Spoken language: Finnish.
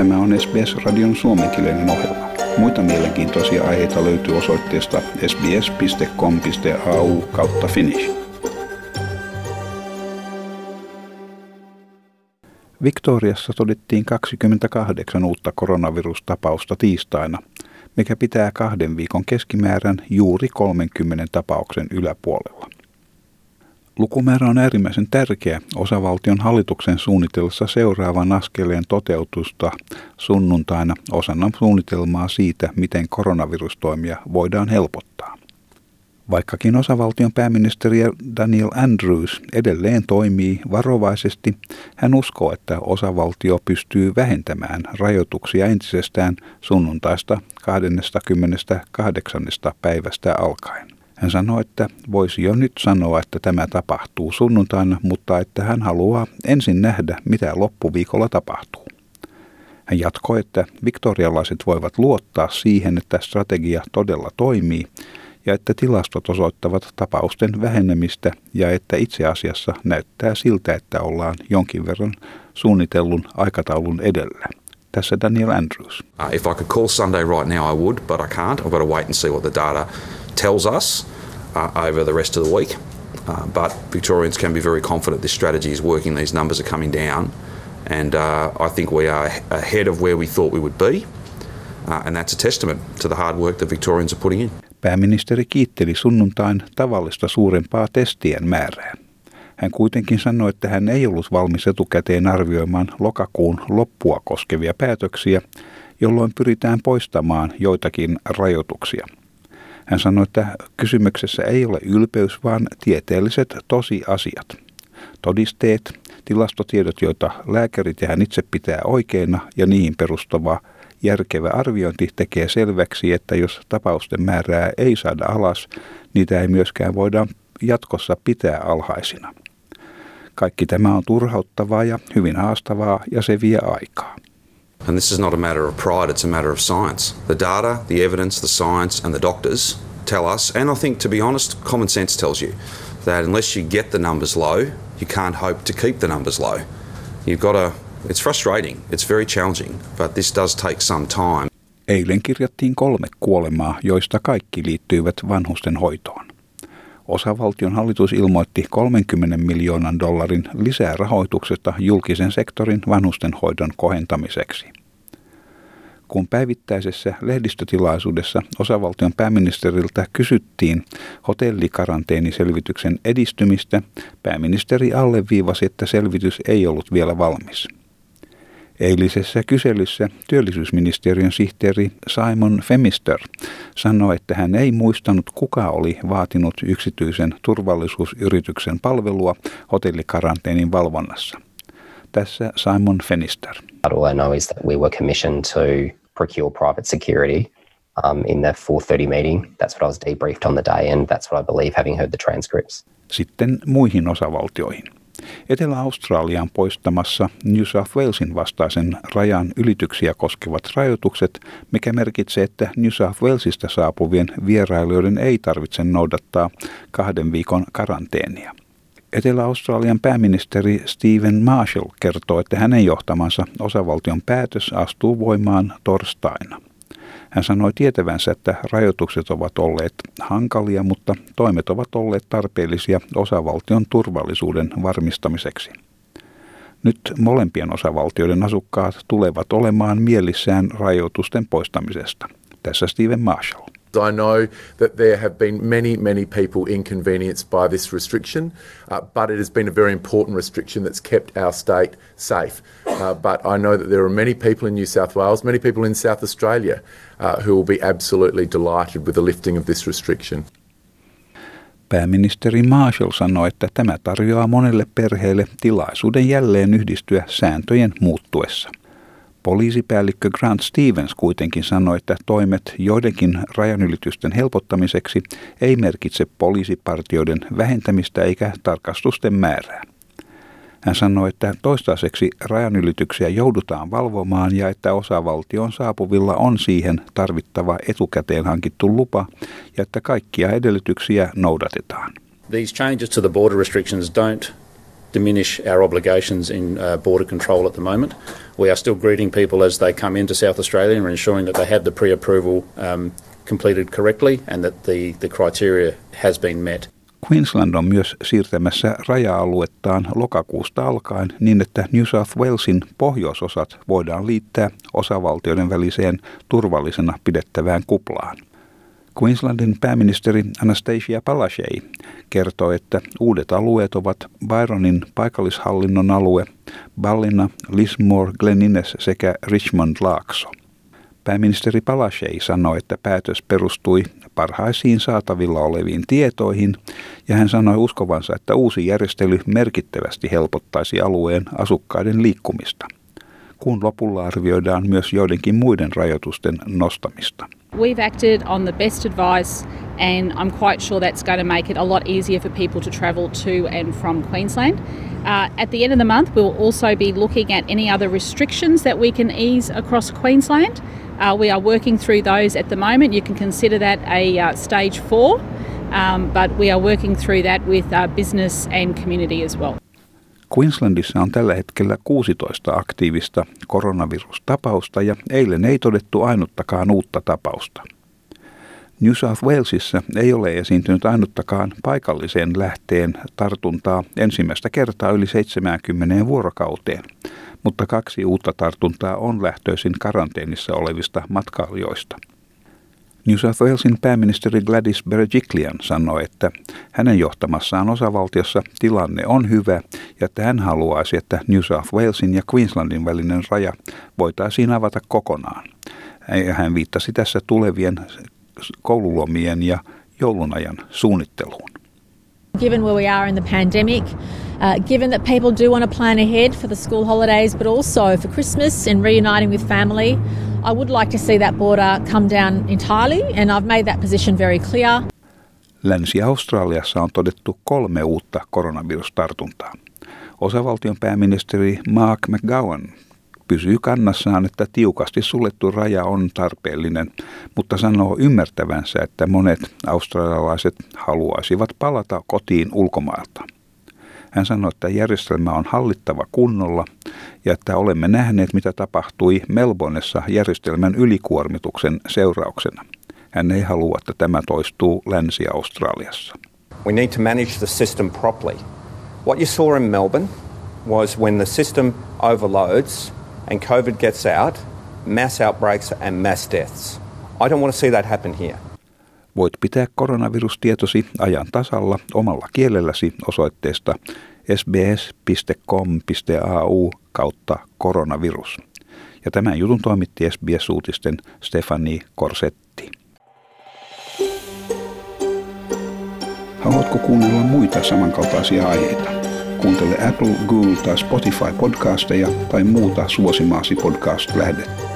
Tämä on SBS-radion suomenkielinen ohjelma. Muita mielenkiintoisia aiheita löytyy osoitteesta sbs.com.au kautta finnish. Victoriassa todettiin 28 uutta koronavirustapausta tiistaina, mikä pitää kahden viikon keskimäärän juuri 30 tapauksen yläpuolella. Lukumäärä on äärimmäisen tärkeä osavaltion hallituksen suunnitellessa seuraavan askeleen toteutusta sunnuntaina osana suunnitelmaa siitä, miten koronavirustoimia voidaan helpottaa. Vaikkakin osavaltion pääministeri Daniel Andrews edelleen toimii varovaisesti, hän uskoo, että osavaltio pystyy vähentämään rajoituksia entisestään sunnuntaista 28. päivästä alkaen. Hän sanoi, että voisi jo nyt sanoa, että tämä tapahtuu sunnuntaina, mutta että hän haluaa ensin nähdä, mitä loppuviikolla tapahtuu. Hän jatkoi, että viktorialaiset voivat luottaa siihen, että strategia todella toimii ja että tilastot osoittavat tapausten vähenemistä ja että itse asiassa näyttää siltä, että ollaan jonkin verran suunnitellun aikataulun edellä. Tässä Daniel Andrews. Uh, if I could call Sunday right now, I would, but I can't. I've got to wait and see what the data tells us uh, over the rest of the week. Uh, but Victorians can be very confident this strategy is working. These numbers are coming down, and uh, I think we are ahead of where we thought we would be. Uh, and that's a testament to the hard work that Victorians are putting in. Pääministeri kiitteli sunnuntain tavallista suurempaa testien määrää. Hän kuitenkin sanoi, että hän ei ollut valmis etukäteen arvioimaan lokakuun loppua koskevia päätöksiä, jolloin pyritään poistamaan joitakin rajoituksia – hän sanoi, että kysymyksessä ei ole ylpeys, vaan tieteelliset tosiasiat. Todisteet, tilastotiedot, joita lääkärit ja hän itse pitää oikeina ja niihin perustava järkevä arviointi tekee selväksi, että jos tapausten määrää ei saada alas, niitä ei myöskään voida jatkossa pitää alhaisina. Kaikki tämä on turhauttavaa ja hyvin haastavaa ja se vie aikaa. And this is not a matter of pride, it's a matter of science. The data, the evidence, the science, and the doctors tell us, and I think to be honest, common sense tells you that unless you get the numbers low, you can't hope to keep the numbers low. You've got to, it's frustrating, it's very challenging, but this does take some time. Eilen kirjattiin kolme kuolemaa, joista kaikki liittyivät vanhusten hoitoon. Osavaltion hallitus ilmoitti 30 miljoonan dollarin lisää rahoituksesta julkisen sektorin vanhustenhoidon kohentamiseksi. Kun päivittäisessä lehdistötilaisuudessa osavaltion pääministeriltä kysyttiin hotellikaranteeniselvityksen edistymistä, pääministeri alleviivasi, että selvitys ei ollut vielä valmis. Eilisessä kyselyssä työllisyysministeriön sihteeri Simon Femister sanoi, että hän ei muistanut kuka oli vaatinut yksityisen turvallisuusyrityksen palvelua hotellikaranteenin valvonnassa. Tässä Simon Fenister. All I know is that we were commissioned to procure private security um, in the 4.30 meeting. That's what I was debriefed on the day and that's what I believe having heard the transcripts. Sitten muihin osavaltioihin. Etelä-Australian poistamassa New South Walesin vastaisen rajan ylityksiä koskevat rajoitukset, mikä merkitsee, että New South Walesista saapuvien vierailijoiden ei tarvitse noudattaa kahden viikon karanteenia. Etelä-Australian pääministeri Stephen Marshall kertoo, että hänen johtamansa osavaltion päätös astuu voimaan torstaina. Hän sanoi tietävänsä, että rajoitukset ovat olleet hankalia, mutta toimet ovat olleet tarpeellisia osavaltion turvallisuuden varmistamiseksi. Nyt molempien osavaltioiden asukkaat tulevat olemaan mielissään rajoitusten poistamisesta. Tässä Steven Marshall. I know that there have been many, many people inconvenienced by this restriction, uh, but it has been a very important restriction that's kept our state safe. Uh, but I know that there are many people in New South Wales, many people in South Australia, uh, who will be absolutely delighted with the lifting of this restriction. Pääministeri Marshall sanoi, että tämä tarjoaa monelle perheelle tilaisuuden jälleen yhdistyä sääntöjen muuttuessa. Poliisipäällikkö Grant Stevens kuitenkin sanoi, että toimet joidenkin rajanylitysten helpottamiseksi ei merkitse poliisipartioiden vähentämistä eikä tarkastusten määrää. Hän sanoi, että toistaiseksi rajanylityksiä joudutaan valvomaan ja että osavaltion saapuvilla on siihen tarvittava etukäteen hankittu lupa ja että kaikkia edellytyksiä noudatetaan. These changes to the border restrictions don't diminish our obligations in uh, border control at the moment. We are still greeting people as they come into South Australia and ensuring that they have the pre-approval um, completed correctly and that the, the criteria has been met. Queensland on myös siirtämässä raja-aluettaan lokakuusta alkaen niin, että New South Walesin pohjoisosat voidaan liittää osavaltioiden väliseen turvallisena pidettävään kuplaan. Queenslandin pääministeri Anastasia Palaszczuk kertoi, että uudet alueet ovat Byronin paikallishallinnon alue, Ballina, Lismore, Glen Innes sekä Richmond Laakso. Pääministeri Palaszczuk sanoi, että päätös perustui parhaisiin saatavilla oleviin tietoihin ja hän sanoi uskovansa, että uusi järjestely merkittävästi helpottaisi alueen asukkaiden liikkumista. Kuun lopulla arvioidaan myös joidenkin muiden rajoitusten nostamista. We've acted on the best advice and I'm quite sure that's going to make it a lot easier for people to travel to and from Queensland. Uh, at the end of the month, we'll also be looking at any other restrictions that we can ease across Queensland. Uh, we are working through those at the moment. You can consider that a uh, stage four, um, but we are working through that with uh, business and community as well. Queenslandissa on tällä hetkellä 16 aktiivista koronavirustapausta ja eilen ei todettu ainuttakaan uutta tapausta. New South Walesissa ei ole esiintynyt ainuttakaan paikalliseen lähteen tartuntaa ensimmäistä kertaa yli 70 vuorokauteen – mutta kaksi uutta tartuntaa on lähtöisin karanteenissa olevista matkailijoista. New South Walesin pääministeri Gladys Berejiklian sanoi, että hänen johtamassaan osavaltiossa tilanne on hyvä ja että hän haluaisi, että New South Walesin ja Queenslandin välinen raja voitaisiin avata kokonaan. Hän viittasi tässä tulevien koululomien ja joulunajan suunnitteluun. Given where we are in the pandemic, uh, given that people do want to plan ahead for the school holidays, but also for Christmas and reuniting with family, I would like to see that border come down entirely, and I've made that position very clear. Länsi-Australiassa on todettu kolme uutta koronavirustartuntaa. Osavaltion pääministeri Mark McGowan pysyy kannassaan, että tiukasti suljettu raja on tarpeellinen, mutta sanoo ymmärtävänsä, että monet australialaiset haluaisivat palata kotiin ulkomailta. Hän sanoi, että järjestelmä on hallittava kunnolla ja että olemme nähneet, mitä tapahtui Melbourneessa järjestelmän ylikuormituksen seurauksena. Hän ei halua, että tämä toistuu Länsi-Australiassa. We need to manage the system properly. What you saw in Melbourne was when the system overloads and COVID gets out, mass outbreaks and mass deaths. I don't want to see that happen here. Voit pitää koronavirustietosi ajan tasalla omalla kielelläsi osoitteesta sbs.com.au kautta koronavirus. Ja tämän jutun toimitti SBS-uutisten Stefani Korsetti. Haluatko kuunnella muita samankaltaisia aiheita? Kuuntele Apple, Google tai Spotify podcasteja tai muuta suosimaasi podcast-lähdettä.